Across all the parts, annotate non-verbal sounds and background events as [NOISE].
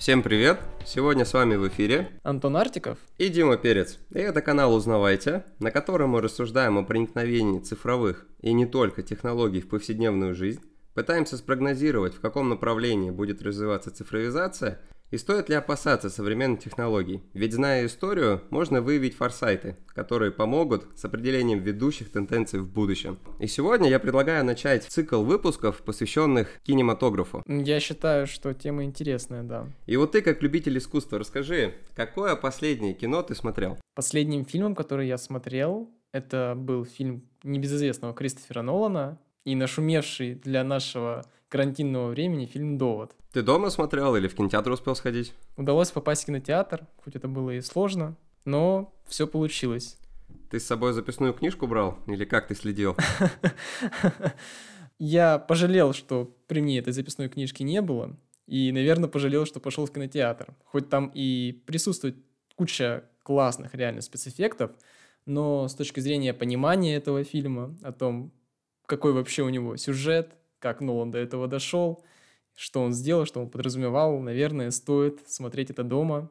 Всем привет! Сегодня с вами в эфире Антон Артиков и Дима Перец. И это канал «Узнавайте», на котором мы рассуждаем о проникновении цифровых и не только технологий в повседневную жизнь, пытаемся спрогнозировать, в каком направлении будет развиваться цифровизация – и стоит ли опасаться современных технологий? Ведь зная историю, можно выявить форсайты, которые помогут с определением ведущих тенденций в будущем. И сегодня я предлагаю начать цикл выпусков, посвященных кинематографу. Я считаю, что тема интересная, да. И вот ты, как любитель искусства, расскажи, какое последнее кино ты смотрел? Последним фильмом, который я смотрел, это был фильм небезызвестного Кристофера Нолана и нашумевший для нашего карантинного времени фильм «Довод». Ты дома смотрел или в кинотеатр успел сходить? Удалось попасть в кинотеатр, хоть это было и сложно, но все получилось. Ты с собой записную книжку брал или как ты следил? [LAUGHS] Я пожалел, что при мне этой записной книжки не было, и, наверное, пожалел, что пошел в кинотеатр. Хоть там и присутствует куча классных реально спецэффектов, но с точки зрения понимания этого фильма, о том, какой вообще у него сюжет, как Нолан до этого дошел, что он сделал, что он подразумевал, наверное, стоит смотреть это дома,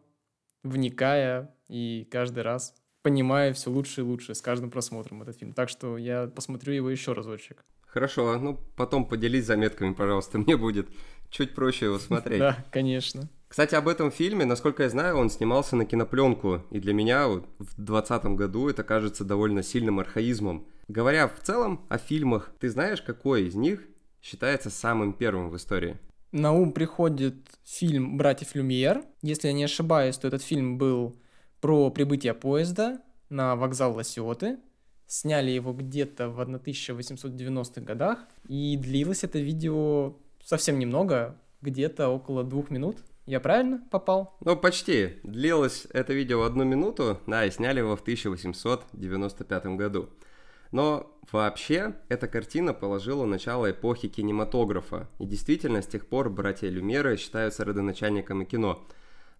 вникая и каждый раз понимая все лучше и лучше с каждым просмотром этот фильм. Так что я посмотрю его еще разочек. Хорошо, ну потом поделись заметками, пожалуйста, [LAUGHS] мне будет чуть проще его [LAUGHS] смотреть. Да, конечно. Кстати, об этом фильме, насколько я знаю, он снимался на кинопленку, и для меня в 2020 году это кажется довольно сильным архаизмом. Говоря в целом о фильмах, ты знаешь, какой из них считается самым первым в истории? На ум приходит фильм «Братьев Люмьер». Если я не ошибаюсь, то этот фильм был про прибытие поезда на вокзал Лосиоты. Сняли его где-то в 1890-х годах. И длилось это видео совсем немного, где-то около двух минут. Я правильно попал? Ну, почти. Длилось это видео одну минуту, да, и сняли его в 1895 году. Но вообще эта картина положила начало эпохи кинематографа. И действительно, с тех пор братья Люмеры считаются родоначальниками кино.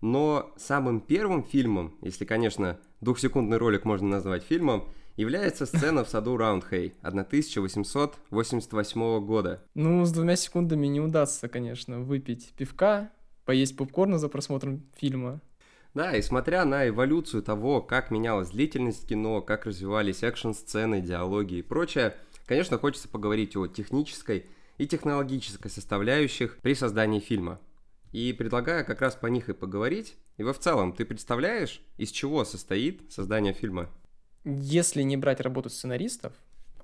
Но самым первым фильмом, если, конечно, двухсекундный ролик можно назвать фильмом, является сцена в саду Раундхей 1888 года. Ну, с двумя секундами не удастся, конечно, выпить пивка, поесть попкорна за просмотром фильма. Да, и смотря на эволюцию того, как менялась длительность кино, как развивались экшн-сцены, диалоги и прочее, конечно, хочется поговорить о технической и технологической составляющих при создании фильма. И предлагаю как раз по них и поговорить. И во в целом, ты представляешь, из чего состоит создание фильма? Если не брать работу сценаристов,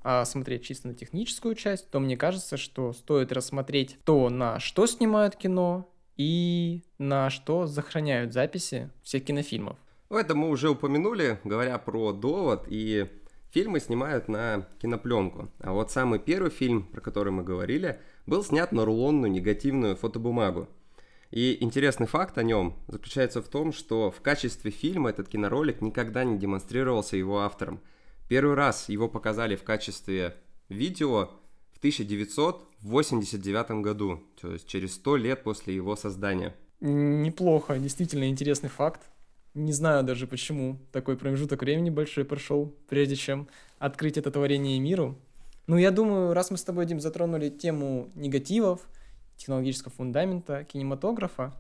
а смотреть чисто на техническую часть, то мне кажется, что стоит рассмотреть то, на что снимают кино, и на что сохраняют записи всех кинофильмов. Ну, это мы уже упомянули, говоря про довод, и фильмы снимают на кинопленку. А вот самый первый фильм, про который мы говорили, был снят на рулонную негативную фотобумагу. И интересный факт о нем заключается в том, что в качестве фильма этот киноролик никогда не демонстрировался его автором. Первый раз его показали в качестве видео в 1989 году, то есть через 100 лет после его создания. Неплохо, действительно интересный факт. Не знаю даже почему такой промежуток времени большой прошел, прежде чем открыть это творение миру. Ну, я думаю, раз мы с тобой, Дим, затронули тему негативов, технологического фундамента, кинематографа,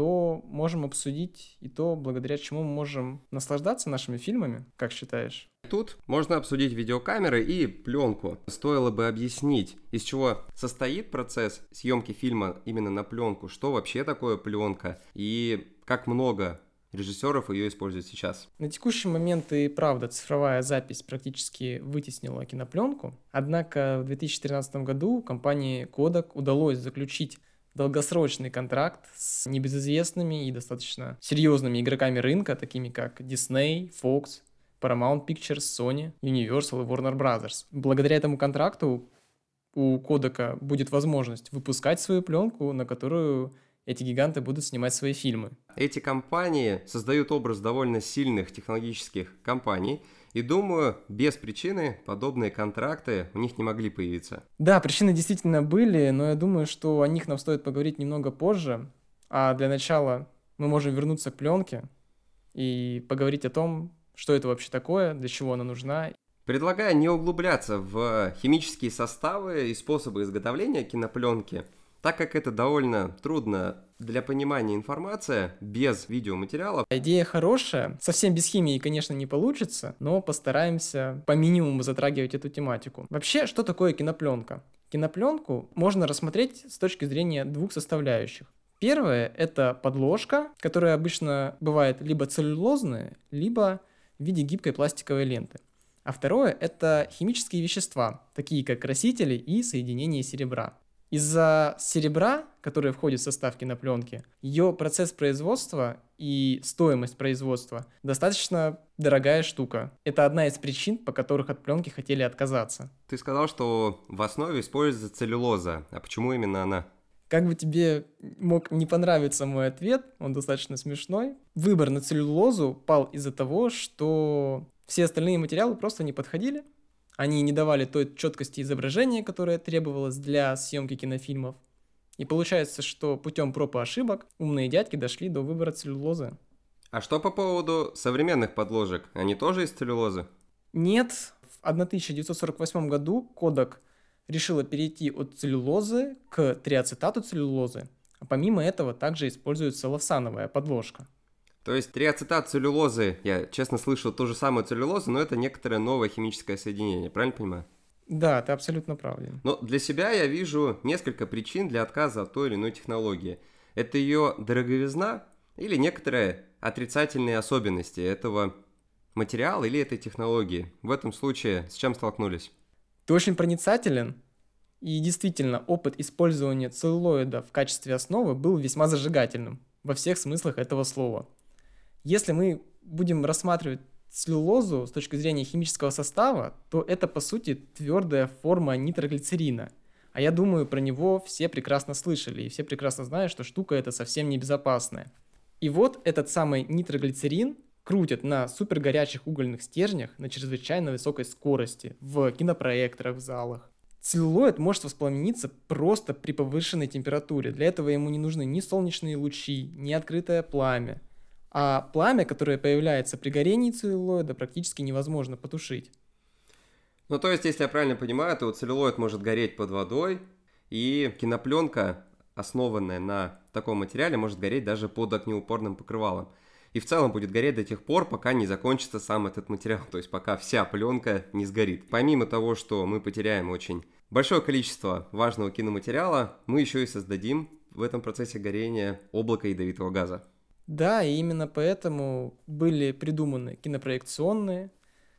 то можем обсудить и то, благодаря чему мы можем наслаждаться нашими фильмами, как считаешь? Тут можно обсудить видеокамеры и пленку. Стоило бы объяснить, из чего состоит процесс съемки фильма именно на пленку, что вообще такое пленка и как много режиссеров ее используют сейчас. На текущий момент и правда цифровая запись практически вытеснила кинопленку. Однако в 2013 году компании Kodak удалось заключить долгосрочный контракт с небезызвестными и достаточно серьезными игроками рынка, такими как Disney, Fox, Paramount Pictures, Sony, Universal и Warner Bros. Благодаря этому контракту у Кодека будет возможность выпускать свою пленку, на которую эти гиганты будут снимать свои фильмы. Эти компании создают образ довольно сильных технологических компаний, и думаю, без причины подобные контракты у них не могли появиться. Да, причины действительно были, но я думаю, что о них нам стоит поговорить немного позже. А для начала мы можем вернуться к пленке и поговорить о том, что это вообще такое, для чего она нужна. Предлагаю не углубляться в химические составы и способы изготовления кинопленки, так как это довольно трудно для понимания информация без видеоматериалов. Идея хорошая. Совсем без химии, конечно, не получится, но постараемся по минимуму затрагивать эту тематику. Вообще, что такое кинопленка? Кинопленку можно рассмотреть с точки зрения двух составляющих. Первое – это подложка, которая обычно бывает либо целлюлозная, либо в виде гибкой пластиковой ленты. А второе – это химические вещества, такие как красители и соединения серебра. Из-за серебра, которое входит в состав кинопленки, ее процесс производства и стоимость производства достаточно дорогая штука. Это одна из причин, по которых от пленки хотели отказаться. Ты сказал, что в основе используется целлюлоза. А почему именно она? Как бы тебе мог не понравиться мой ответ, он достаточно смешной. Выбор на целлюлозу пал из-за того, что все остальные материалы просто не подходили. Они не давали той четкости изображения, которая требовалась для съемки кинофильмов. И получается, что путем проб и ошибок умные дядьки дошли до выбора целлюлозы. А что по поводу современных подложек? Они тоже из целлюлозы? Нет. В 1948 году Кодак решила перейти от целлюлозы к триацетату целлюлозы. А помимо этого также используется лавсановая подложка. То есть триацетат целлюлозы, я честно слышал ту же самую целлюлозу, но это некоторое новое химическое соединение, правильно понимаю? Да, ты абсолютно прав. Но для себя я вижу несколько причин для отказа от той или иной технологии. Это ее дороговизна или некоторые отрицательные особенности этого материала или этой технологии. В этом случае с чем столкнулись? Ты очень проницателен, и действительно опыт использования целлулоида в качестве основы был весьма зажигательным во всех смыслах этого слова. Если мы будем рассматривать целлюлозу с точки зрения химического состава, то это по сути твердая форма нитроглицерина. А я думаю, про него все прекрасно слышали, и все прекрасно знают, что штука эта совсем небезопасная. И вот этот самый нитроглицерин крутят на супергорячих угольных стержнях на чрезвычайно высокой скорости в кинопроекторах в залах. Целлулоид может воспламениться просто при повышенной температуре. Для этого ему не нужны ни солнечные лучи, ни открытое пламя. А пламя, которое появляется при горении целлулоида, практически невозможно потушить. Ну, то есть, если я правильно понимаю, то целлулоид может гореть под водой, и кинопленка, основанная на таком материале, может гореть даже под огнеупорным покрывалом. И в целом будет гореть до тех пор, пока не закончится сам этот материал, [LAUGHS] то есть пока вся пленка не сгорит. Помимо того, что мы потеряем очень большое количество важного киноматериала, мы еще и создадим в этом процессе горения облако ядовитого газа. Да, и именно поэтому были придуманы кинопроекционные.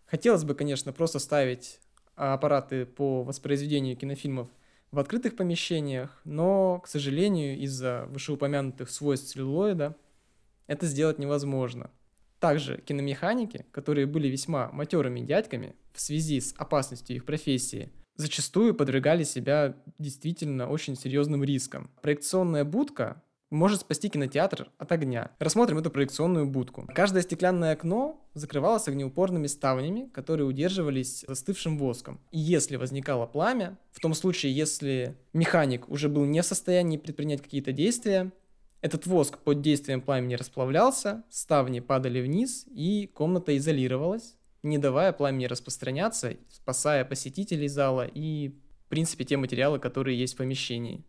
Хотелось бы, конечно, просто ставить аппараты по воспроизведению кинофильмов в открытых помещениях, но, к сожалению, из-за вышеупомянутых свойств целлулоида это сделать невозможно. Также киномеханики, которые были весьма матерыми дядьками в связи с опасностью их профессии, зачастую подвергали себя действительно очень серьезным рискам. Проекционная будка может спасти кинотеатр от огня. Рассмотрим эту проекционную будку. Каждое стеклянное окно закрывалось огнеупорными ставнями, которые удерживались застывшим воском. И если возникало пламя, в том случае, если механик уже был не в состоянии предпринять какие-то действия, этот воск под действием пламени расплавлялся, ставни падали вниз, и комната изолировалась, не давая пламени распространяться, спасая посетителей зала и, в принципе, те материалы, которые есть в помещении.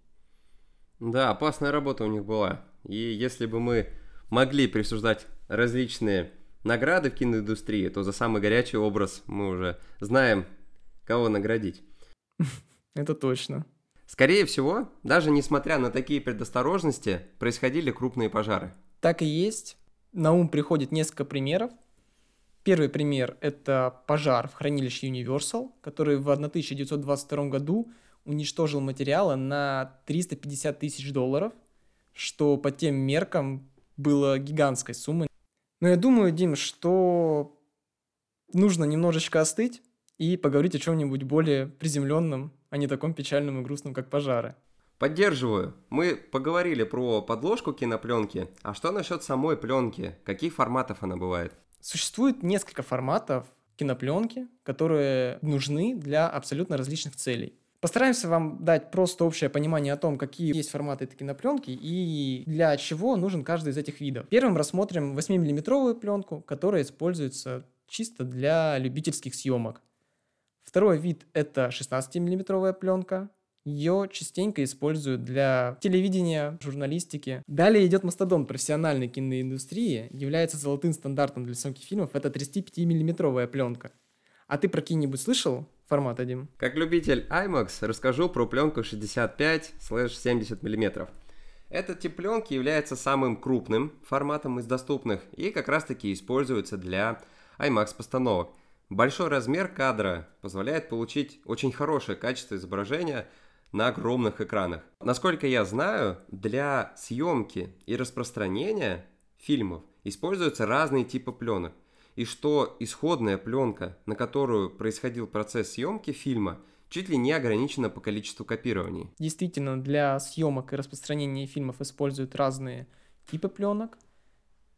Да, опасная работа у них была. И если бы мы могли присуждать различные награды в киноиндустрии, то за самый горячий образ мы уже знаем, кого наградить. [LAUGHS] Это точно. Скорее всего, даже несмотря на такие предосторожности, происходили крупные пожары. Так и есть. На ум приходит несколько примеров. Первый пример – это пожар в хранилище Universal, который в 1922 году уничтожил материала на 350 тысяч долларов, что по тем меркам было гигантской суммой. Но я думаю, Дим, что нужно немножечко остыть и поговорить о чем-нибудь более приземленном, а не таком печальном и грустном, как пожары. Поддерживаю. Мы поговорили про подложку кинопленки. А что насчет самой пленки? Каких форматов она бывает? Существует несколько форматов кинопленки, которые нужны для абсолютно различных целей. Постараемся вам дать просто общее понимание о том, какие есть форматы кинопленки и для чего нужен каждый из этих видов. Первым рассмотрим 8-миллиметровую пленку, которая используется чисто для любительских съемок. Второй вид – это 16-миллиметровая пленка. Ее частенько используют для телевидения, журналистики. Далее идет мастодон профессиональной киноиндустрии. Является золотым стандартом для съемки фильмов. Это 35-миллиметровая пленка. А ты про какие-нибудь слышал формат, Дим? Как любитель IMAX расскажу про пленку 65-70 мм. Этот тип пленки является самым крупным форматом из доступных и как раз таки используется для IMAX постановок. Большой размер кадра позволяет получить очень хорошее качество изображения на огромных экранах. Насколько я знаю, для съемки и распространения фильмов используются разные типы пленок. И что исходная пленка, на которую происходил процесс съемки фильма – чуть ли не ограничено по количеству копирований. Действительно, для съемок и распространения фильмов используют разные типы пленок.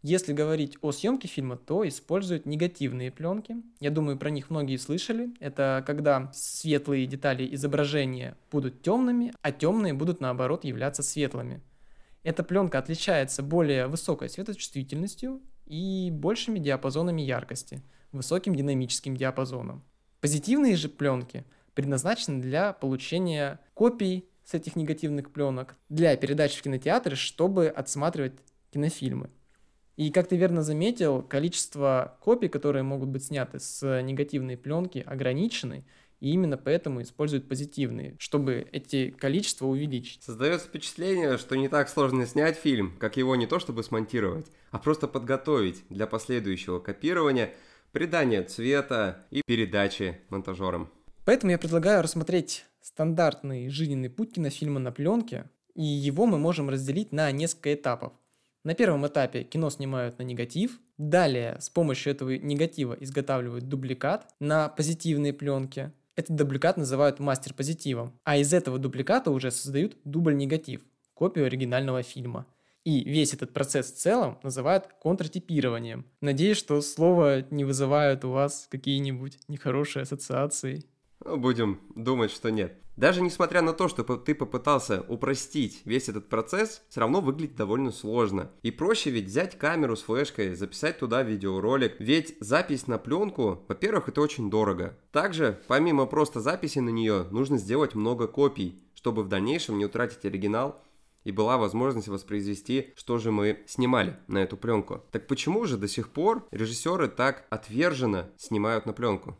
Если говорить о съемке фильма, то используют негативные пленки. Я думаю, про них многие слышали. Это когда светлые детали изображения будут темными, а темные будут наоборот являться светлыми. Эта пленка отличается более высокой светочувствительностью и большими диапазонами яркости, высоким динамическим диапазоном. Позитивные же пленки предназначены для получения копий с этих негативных пленок для передачи в кинотеатры, чтобы отсматривать кинофильмы. И как ты верно заметил, количество копий, которые могут быть сняты с негативной пленки, ограничены, и именно поэтому используют позитивные, чтобы эти количества увеличить. Создается впечатление, что не так сложно снять фильм, как его не то чтобы смонтировать, а просто подготовить для последующего копирования, придания цвета и передачи монтажерам. Поэтому я предлагаю рассмотреть стандартный жизненный путь кинофильма на пленке, и его мы можем разделить на несколько этапов. На первом этапе кино снимают на негатив, далее с помощью этого негатива изготавливают дубликат на позитивной пленке. Этот дубликат называют мастер-позитивом, а из этого дубликата уже создают дубль-негатив, копию оригинального фильма. И весь этот процесс в целом называют контртипированием. Надеюсь, что слово не вызывает у вас какие-нибудь нехорошие ассоциации ну, будем думать, что нет. Даже несмотря на то, что ты попытался упростить весь этот процесс, все равно выглядит довольно сложно. И проще ведь взять камеру с флешкой, записать туда видеоролик. Ведь запись на пленку, во-первых, это очень дорого. Также, помимо просто записи на нее, нужно сделать много копий, чтобы в дальнейшем не утратить оригинал и была возможность воспроизвести, что же мы снимали на эту пленку. Так почему же до сих пор режиссеры так отверженно снимают на пленку?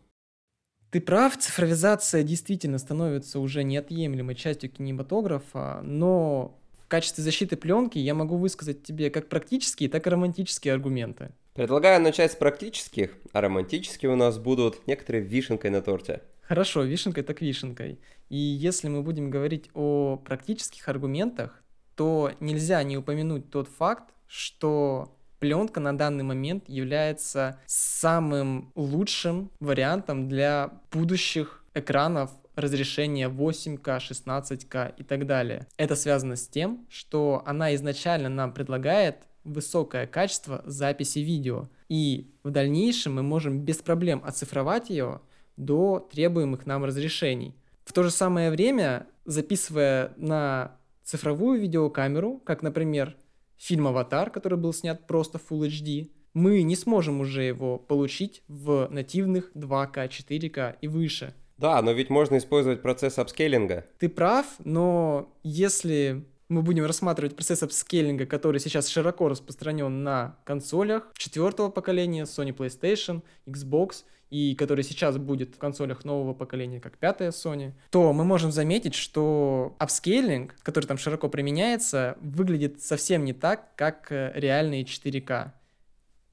Ты прав, цифровизация действительно становится уже неотъемлемой частью кинематографа, но в качестве защиты пленки я могу высказать тебе как практические, так и романтические аргументы. Предлагаю начать с практических, а романтические у нас будут некоторые вишенкой на торте. Хорошо, вишенкой так вишенкой. И если мы будем говорить о практических аргументах, то нельзя не упомянуть тот факт, что пленка на данный момент является самым лучшим вариантом для будущих экранов разрешения 8К, 16К и так далее. Это связано с тем, что она изначально нам предлагает высокое качество записи видео. И в дальнейшем мы можем без проблем оцифровать ее до требуемых нам разрешений. В то же самое время, записывая на цифровую видеокамеру, как, например, фильм «Аватар», который был снят просто Full HD, мы не сможем уже его получить в нативных 2К, 4К и выше. Да, но ведь можно использовать процесс апскейлинга. Ты прав, но если мы будем рассматривать процесс апскейлинга, который сейчас широко распространен на консолях четвертого поколения, Sony PlayStation, Xbox, и который сейчас будет в консолях нового поколения, как пятая Sony, то мы можем заметить, что апскейлинг, который там широко применяется, выглядит совсем не так, как э, реальные 4К.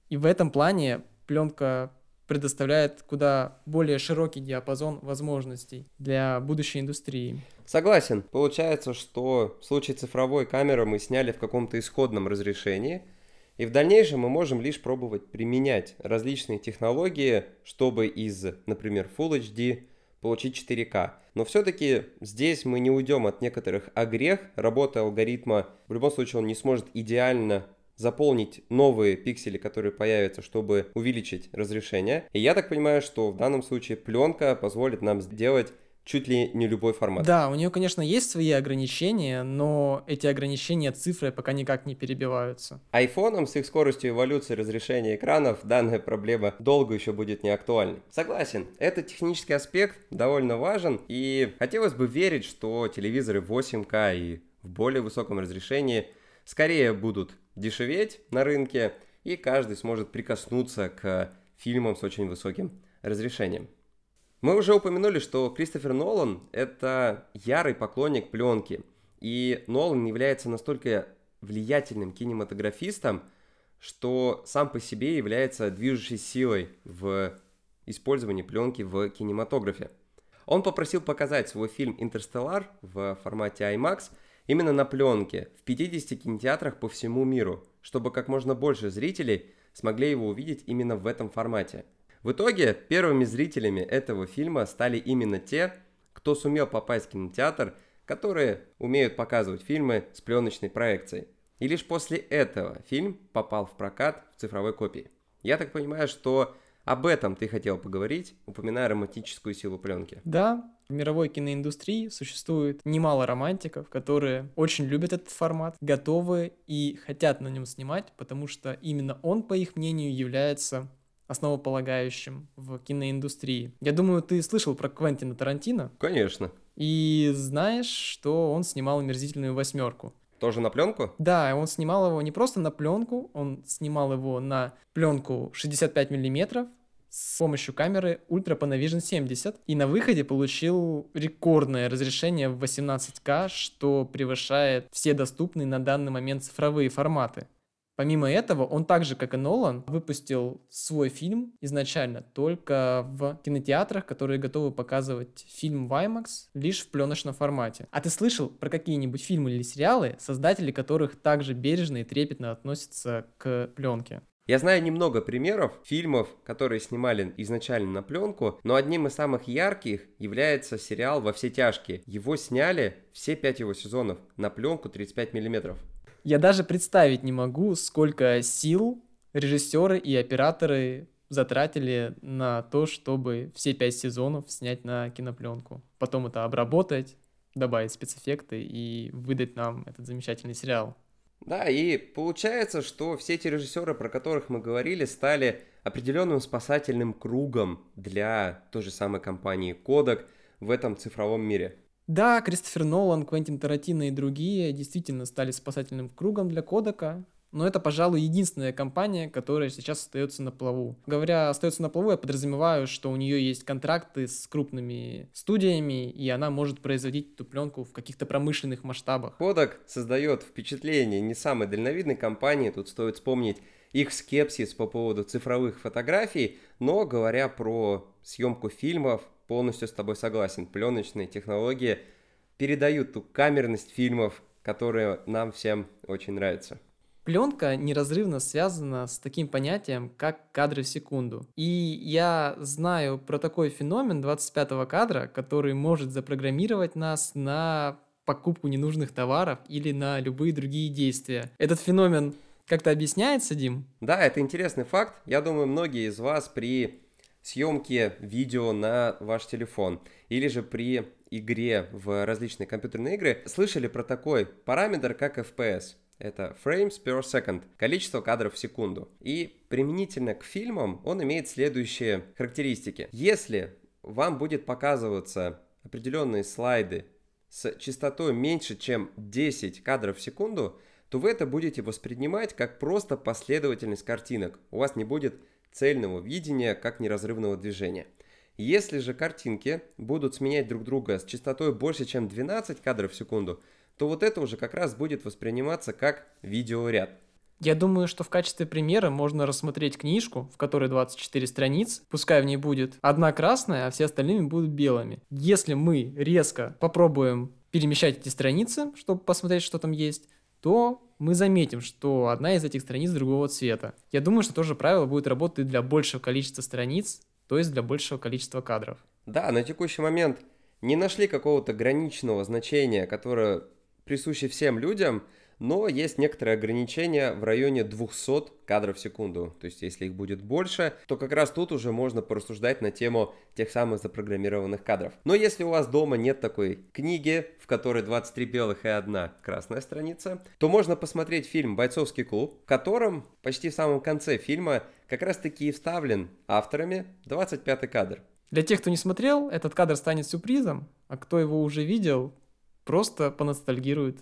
И в этом плане пленка предоставляет куда более широкий диапазон возможностей для будущей индустрии. Согласен. Получается, что в случае цифровой камеры мы сняли в каком-то исходном разрешении – и в дальнейшем мы можем лишь пробовать применять различные технологии, чтобы из, например, Full HD получить 4К. Но все-таки здесь мы не уйдем от некоторых огрех работы алгоритма. В любом случае он не сможет идеально заполнить новые пиксели, которые появятся, чтобы увеличить разрешение. И я так понимаю, что в данном случае пленка позволит нам сделать чуть ли не любой формат. Да, у нее, конечно, есть свои ограничения, но эти ограничения цифры пока никак не перебиваются. Айфоном с их скоростью эволюции разрешения экранов данная проблема долго еще будет не актуальна. Согласен, этот технический аспект довольно важен, и хотелось бы верить, что телевизоры 8К и в более высоком разрешении скорее будут дешеветь на рынке, и каждый сможет прикоснуться к фильмам с очень высоким разрешением. Мы уже упомянули, что Кристофер Нолан – это ярый поклонник пленки, и Нолан является настолько влиятельным кинематографистом, что сам по себе является движущей силой в использовании пленки в кинематографе. Он попросил показать свой фильм «Интерстеллар» в формате IMAX именно на пленке в 50 кинотеатрах по всему миру, чтобы как можно больше зрителей смогли его увидеть именно в этом формате – в итоге первыми зрителями этого фильма стали именно те, кто сумел попасть в кинотеатр, которые умеют показывать фильмы с пленочной проекцией. И лишь после этого фильм попал в прокат в цифровой копии. Я так понимаю, что об этом ты хотел поговорить, упоминая романтическую силу пленки. Да, в мировой киноиндустрии существует немало романтиков, которые очень любят этот формат, готовы и хотят на нем снимать, потому что именно он, по их мнению, является основополагающим в киноиндустрии. Я думаю, ты слышал про Квентина Тарантино? Конечно. И знаешь, что он снимал «Омерзительную восьмерку». Тоже на пленку? Да, он снимал его не просто на пленку, он снимал его на пленку 65 миллиметров с помощью камеры Ultra Panavision 70 и на выходе получил рекордное разрешение в 18К, что превышает все доступные на данный момент цифровые форматы. Помимо этого, он так же, как и Нолан, выпустил свой фильм изначально только в кинотеатрах, которые готовы показывать фильм в IMAX лишь в пленочном формате. А ты слышал про какие-нибудь фильмы или сериалы, создатели которых также бережно и трепетно относятся к пленке? Я знаю немного примеров фильмов, которые снимали изначально на пленку, но одним из самых ярких является сериал «Во все тяжкие». Его сняли все пять его сезонов на пленку 35 миллиметров. Я даже представить не могу, сколько сил режиссеры и операторы затратили на то, чтобы все пять сезонов снять на кинопленку. Потом это обработать, добавить спецэффекты и выдать нам этот замечательный сериал. Да, и получается, что все эти режиссеры, про которых мы говорили, стали определенным спасательным кругом для той же самой компании Kodak в этом цифровом мире. Да, Кристофер Нолан, Квентин Тарантино и другие действительно стали спасательным кругом для Кодека, но это, пожалуй, единственная компания, которая сейчас остается на плаву. Говоря остается на плаву, я подразумеваю, что у нее есть контракты с крупными студиями, и она может производить эту пленку в каких-то промышленных масштабах. Кодек создает впечатление не самой дальновидной компании, тут стоит вспомнить их скепсис по поводу цифровых фотографий, но говоря про съемку фильмов, полностью с тобой согласен. Пленочные технологии передают ту камерность фильмов, которая нам всем очень нравится. Пленка неразрывно связана с таким понятием, как кадры в секунду. И я знаю про такой феномен 25-го кадра, который может запрограммировать нас на покупку ненужных товаров или на любые другие действия. Этот феномен как-то объясняется, Дим? Да, это интересный факт. Я думаю, многие из вас при съемки видео на ваш телефон или же при игре в различные компьютерные игры слышали про такой параметр, как FPS. Это frames per second, количество кадров в секунду. И применительно к фильмам он имеет следующие характеристики. Если вам будет показываться определенные слайды с частотой меньше, чем 10 кадров в секунду, то вы это будете воспринимать как просто последовательность картинок. У вас не будет цельного видения как неразрывного движения. Если же картинки будут сменять друг друга с частотой больше, чем 12 кадров в секунду, то вот это уже как раз будет восприниматься как видеоряд. Я думаю, что в качестве примера можно рассмотреть книжку, в которой 24 страниц, пускай в ней будет одна красная, а все остальные будут белыми. Если мы резко попробуем перемещать эти страницы, чтобы посмотреть, что там есть, то мы заметим, что одна из этих страниц другого цвета. Я думаю, что тоже правило будет работать для большего количества страниц, то есть для большего количества кадров. Да, на текущий момент не нашли какого-то граничного значения, которое присуще всем людям, но есть некоторые ограничения в районе 200 кадров в секунду. То есть, если их будет больше, то как раз тут уже можно порассуждать на тему тех самых запрограммированных кадров. Но если у вас дома нет такой книги, в которой 23 белых и одна красная страница, то можно посмотреть фильм «Бойцовский клуб», в котором почти в самом конце фильма как раз таки и вставлен авторами 25 кадр. Для тех, кто не смотрел, этот кадр станет сюрпризом, а кто его уже видел, просто поностальгирует.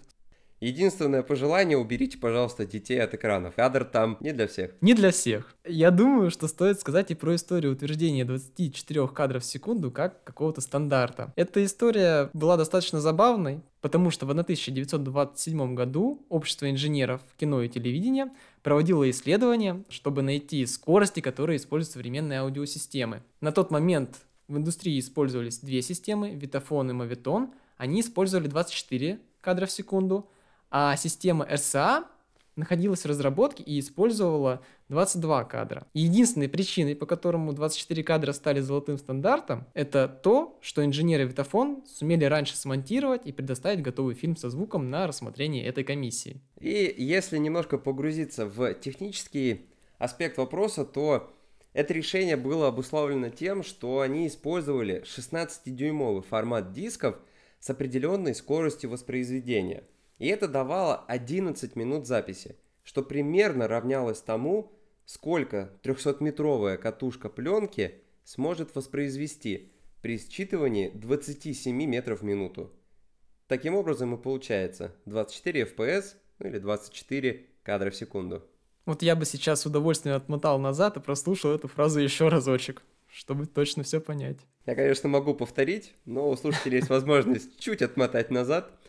Единственное пожелание, уберите, пожалуйста, детей от экранов. Кадр там не для всех. Не для всех. Я думаю, что стоит сказать и про историю утверждения 24 кадров в секунду как какого-то стандарта. Эта история была достаточно забавной, потому что в 1927 году Общество инженеров кино и телевидения проводило исследование, чтобы найти скорости, которые используют современные аудиосистемы. На тот момент в индустрии использовались две системы, Витафон и Мавитон. Они использовали 24 кадра в секунду, а система RCA находилась в разработке и использовала 22 кадра. Единственной причиной, по которому 24 кадра стали золотым стандартом, это то, что инженеры Витафон сумели раньше смонтировать и предоставить готовый фильм со звуком на рассмотрение этой комиссии. И если немножко погрузиться в технический аспект вопроса, то это решение было обусловлено тем, что они использовали 16-дюймовый формат дисков с определенной скоростью воспроизведения – и это давало 11 минут записи, что примерно равнялось тому, сколько 300-метровая катушка пленки сможет воспроизвести при считывании 27 метров в минуту. Таким образом и получается 24 FPS ну или 24 кадра в секунду. Вот я бы сейчас с удовольствием отмотал назад и прослушал эту фразу еще разочек, чтобы точно все понять. Я, конечно, могу повторить, но у слушателей есть возможность чуть отмотать назад –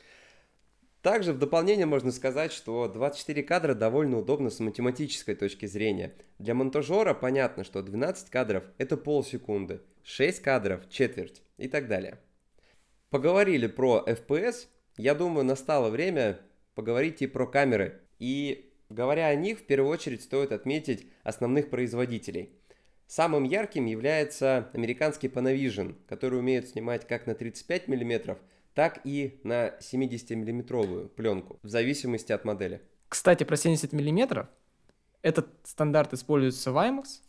также в дополнение можно сказать, что 24 кадра довольно удобно с математической точки зрения. Для монтажера понятно, что 12 кадров это полсекунды, 6 кадров четверть и так далее. Поговорили про FPS, я думаю настало время поговорить и про камеры. И говоря о них, в первую очередь стоит отметить основных производителей. Самым ярким является американский Panavision, который умеет снимать как на 35 мм, так и на 70-миллиметровую пленку, в зависимости от модели. Кстати, про 70 мм. Этот стандарт используется в IMAX,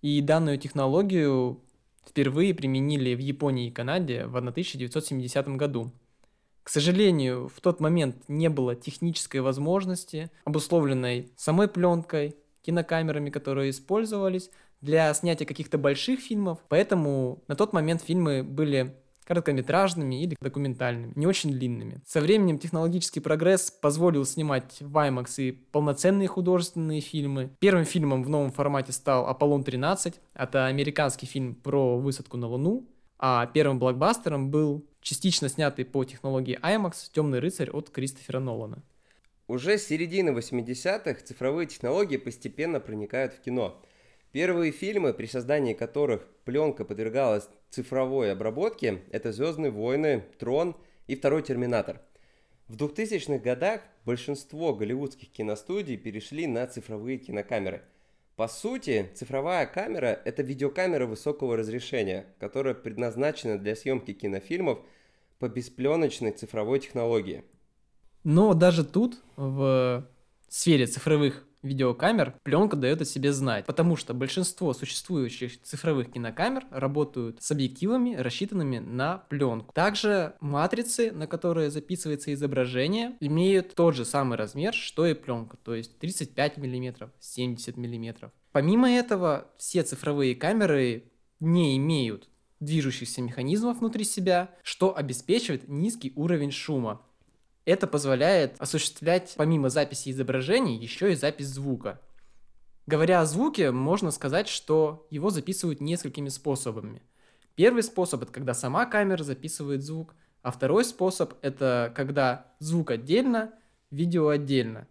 и данную технологию впервые применили в Японии и Канаде в 1970 году. К сожалению, в тот момент не было технической возможности, обусловленной самой пленкой, кинокамерами, которые использовались для снятия каких-то больших фильмов, поэтому на тот момент фильмы были короткометражными или документальными, не очень длинными. Со временем технологический прогресс позволил снимать в IMAX и полноценные художественные фильмы. Первым фильмом в новом формате стал «Аполлон-13». Это американский фильм про высадку на Луну. А первым блокбастером был частично снятый по технологии IMAX «Темный рыцарь» от Кристофера Нолана. Уже с середины 80-х цифровые технологии постепенно проникают в кино – Первые фильмы, при создании которых пленка подвергалась цифровой обработке, это «Звездные войны», «Трон» и второй «Терминатор». В 2000-х годах большинство голливудских киностудий перешли на цифровые кинокамеры. По сути, цифровая камера – это видеокамера высокого разрешения, которая предназначена для съемки кинофильмов по беспленочной цифровой технологии. Но даже тут, в сфере цифровых видеокамер пленка дает о себе знать, потому что большинство существующих цифровых кинокамер работают с объективами, рассчитанными на пленку. Также матрицы, на которые записывается изображение, имеют тот же самый размер, что и пленка, то есть 35 мм, 70 мм. Помимо этого, все цифровые камеры не имеют движущихся механизмов внутри себя, что обеспечивает низкий уровень шума. Это позволяет осуществлять помимо записи изображений еще и запись звука. Говоря о звуке, можно сказать, что его записывают несколькими способами. Первый способ это когда сама камера записывает звук, а второй способ это когда звук отдельно, видео отдельно.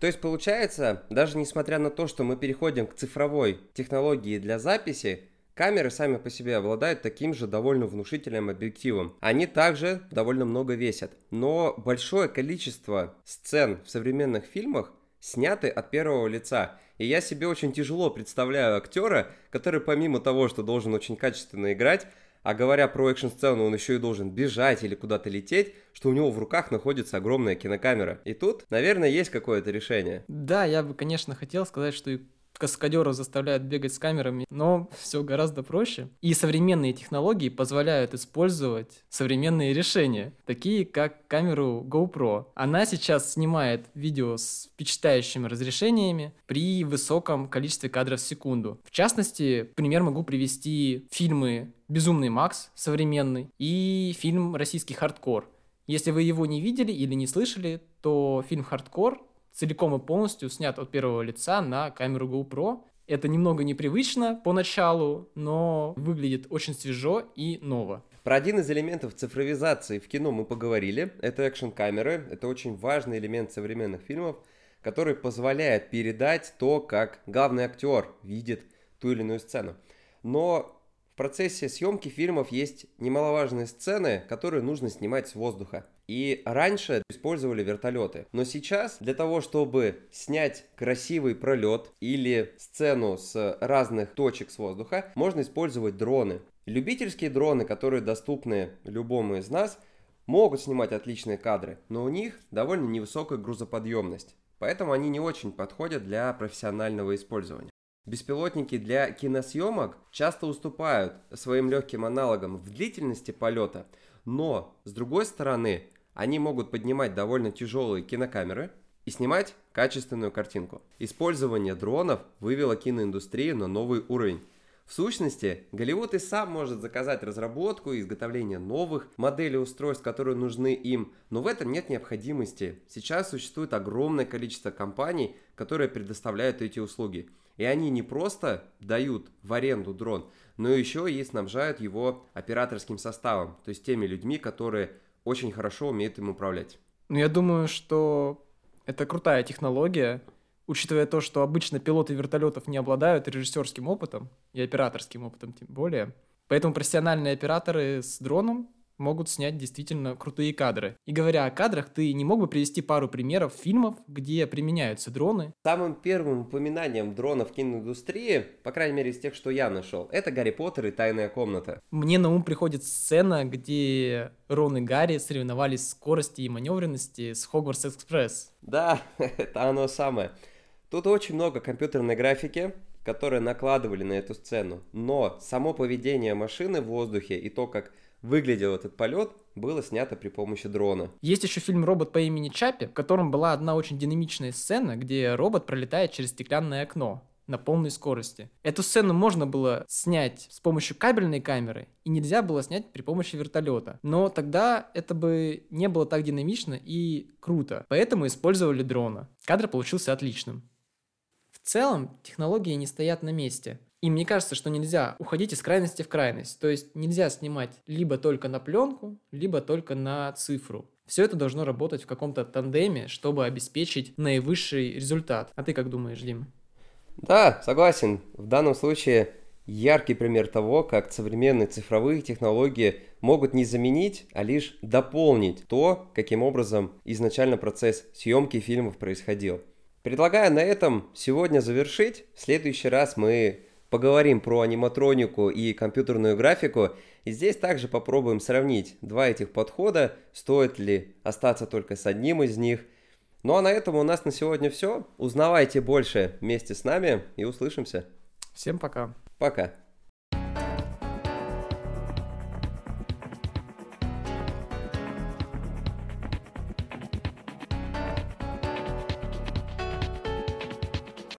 То есть получается, даже несмотря на то, что мы переходим к цифровой технологии для записи, Камеры сами по себе обладают таким же довольно внушительным объективом. Они также довольно много весят. Но большое количество сцен в современных фильмах сняты от первого лица. И я себе очень тяжело представляю актера, который помимо того, что должен очень качественно играть, а говоря про экшн-сцену, он еще и должен бежать или куда-то лететь, что у него в руках находится огромная кинокамера. И тут, наверное, есть какое-то решение. Да, я бы, конечно, хотел сказать, что и каскадеров заставляют бегать с камерами, но все гораздо проще. И современные технологии позволяют использовать современные решения, такие как камеру GoPro. Она сейчас снимает видео с впечатляющими разрешениями при высоком количестве кадров в секунду. В частности, пример могу привести фильмы «Безумный Макс» современный и фильм «Российский хардкор». Если вы его не видели или не слышали, то фильм «Хардкор» целиком и полностью снят от первого лица на камеру GoPro. Это немного непривычно поначалу, но выглядит очень свежо и ново. Про один из элементов цифровизации в кино мы поговорили. Это экшн-камеры. Это очень важный элемент современных фильмов, который позволяет передать то, как главный актер видит ту или иную сцену. Но в процессе съемки фильмов есть немаловажные сцены, которые нужно снимать с воздуха. И раньше использовали вертолеты. Но сейчас для того, чтобы снять красивый пролет или сцену с разных точек с воздуха, можно использовать дроны. Любительские дроны, которые доступны любому из нас, могут снимать отличные кадры, но у них довольно невысокая грузоподъемность. Поэтому они не очень подходят для профессионального использования. Беспилотники для киносъемок часто уступают своим легким аналогам в длительности полета, но, с другой стороны, они могут поднимать довольно тяжелые кинокамеры и снимать качественную картинку. Использование дронов вывело киноиндустрию на новый уровень. В сущности, Голливуд и сам может заказать разработку и изготовление новых моделей устройств, которые нужны им, но в этом нет необходимости. Сейчас существует огромное количество компаний, которые предоставляют эти услуги. И они не просто дают в аренду дрон, но еще и снабжают его операторским составом, то есть теми людьми, которые очень хорошо умеет им управлять. Ну, я думаю, что это крутая технология, учитывая то, что обычно пилоты вертолетов не обладают режиссерским опытом и операторским опытом тем более. Поэтому профессиональные операторы с дроном могут снять действительно крутые кадры. И говоря о кадрах, ты не мог бы привести пару примеров фильмов, где применяются дроны? Самым первым упоминанием дронов в киноиндустрии, по крайней мере из тех, что я нашел, это Гарри Поттер и Тайная комната. Мне на ум приходит сцена, где Рон и Гарри соревновались в скорости и маневренности с Хогвартс Экспресс. Да, [LAUGHS] это оно самое. Тут очень много компьютерной графики, которые накладывали на эту сцену. Но само поведение машины в воздухе и то, как выглядел этот полет, было снято при помощи дрона. Есть еще фильм «Робот по имени Чапи», в котором была одна очень динамичная сцена, где робот пролетает через стеклянное окно на полной скорости. Эту сцену можно было снять с помощью кабельной камеры, и нельзя было снять при помощи вертолета. Но тогда это бы не было так динамично и круто, поэтому использовали дрона. Кадр получился отличным. В целом, технологии не стоят на месте. И мне кажется, что нельзя уходить из крайности в крайность. То есть нельзя снимать либо только на пленку, либо только на цифру. Все это должно работать в каком-то тандеме, чтобы обеспечить наивысший результат. А ты как думаешь, Дим? Да, согласен. В данном случае яркий пример того, как современные цифровые технологии могут не заменить, а лишь дополнить то, каким образом изначально процесс съемки фильмов происходил. Предлагаю на этом сегодня завершить. В следующий раз мы поговорим про аниматронику и компьютерную графику. И здесь также попробуем сравнить два этих подхода, стоит ли остаться только с одним из них. Ну а на этом у нас на сегодня все. Узнавайте больше вместе с нами и услышимся. Всем пока. Пока.